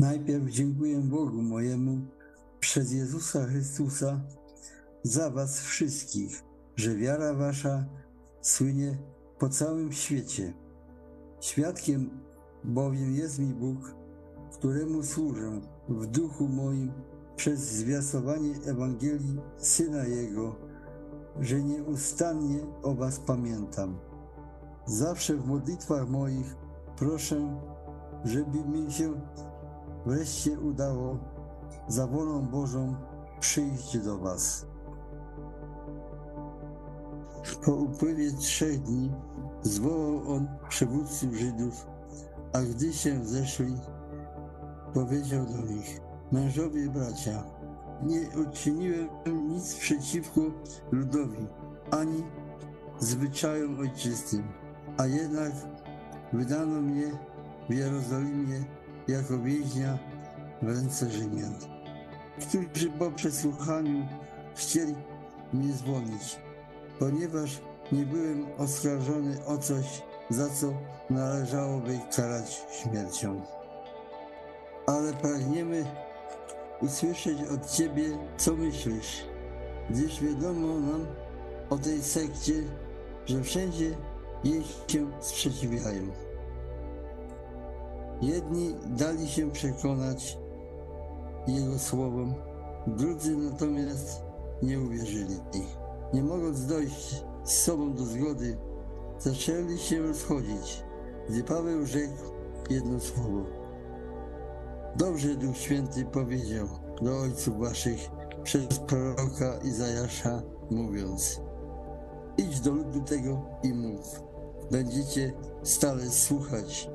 Najpierw dziękuję Bogu mojemu przez Jezusa Chrystusa za was wszystkich, że wiara wasza słynie po całym świecie. Świadkiem bowiem jest mi Bóg, któremu służę w duchu moim przez zwiastowanie Ewangelii Syna Jego, że nieustannie o was pamiętam. Zawsze w modlitwach moich proszę, żeby mi się wreszcie udało za wolą Bożą przyjść do was. Po upływie trzech dni zwołał on przywódców Żydów, a gdy się zeszli, powiedział do nich: Mężowie bracia, nie uczyniłem nic przeciwko ludowi, ani zwyczajom ojczystym, a jednak wydano mnie w Jerozolimie jako więźnia w ręce Rzymian, którzy po przesłuchaniu chcieli mnie zwolnić, ponieważ nie byłem oskarżony o coś, za co należałoby karać śmiercią. Ale pragniemy usłyszeć od Ciebie, co myślisz, gdyż wiadomo nam o tej sekcie, że wszędzie jej się sprzeciwiają. Jedni dali się przekonać Jego słowom, drudzy natomiast nie uwierzyli. Nie mogąc dojść z sobą do zgody, zaczęli się rozchodzić, gdy Paweł rzekł jedno słowo. Dobrze Duch Święty powiedział do ojców waszych przez proroka Izajasza, mówiąc Idź do ludu tego i mów. Będziecie stale słuchać,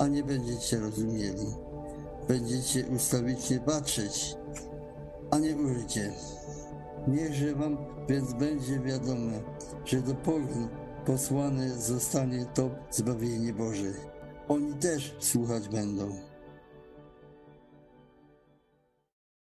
a nie będziecie rozumieli. Będziecie ustawicznie patrzeć, a nie ujrzycie. Niechże wam więc będzie wiadome, że do pogan posłane zostanie to zbawienie Boże. Oni też słuchać będą.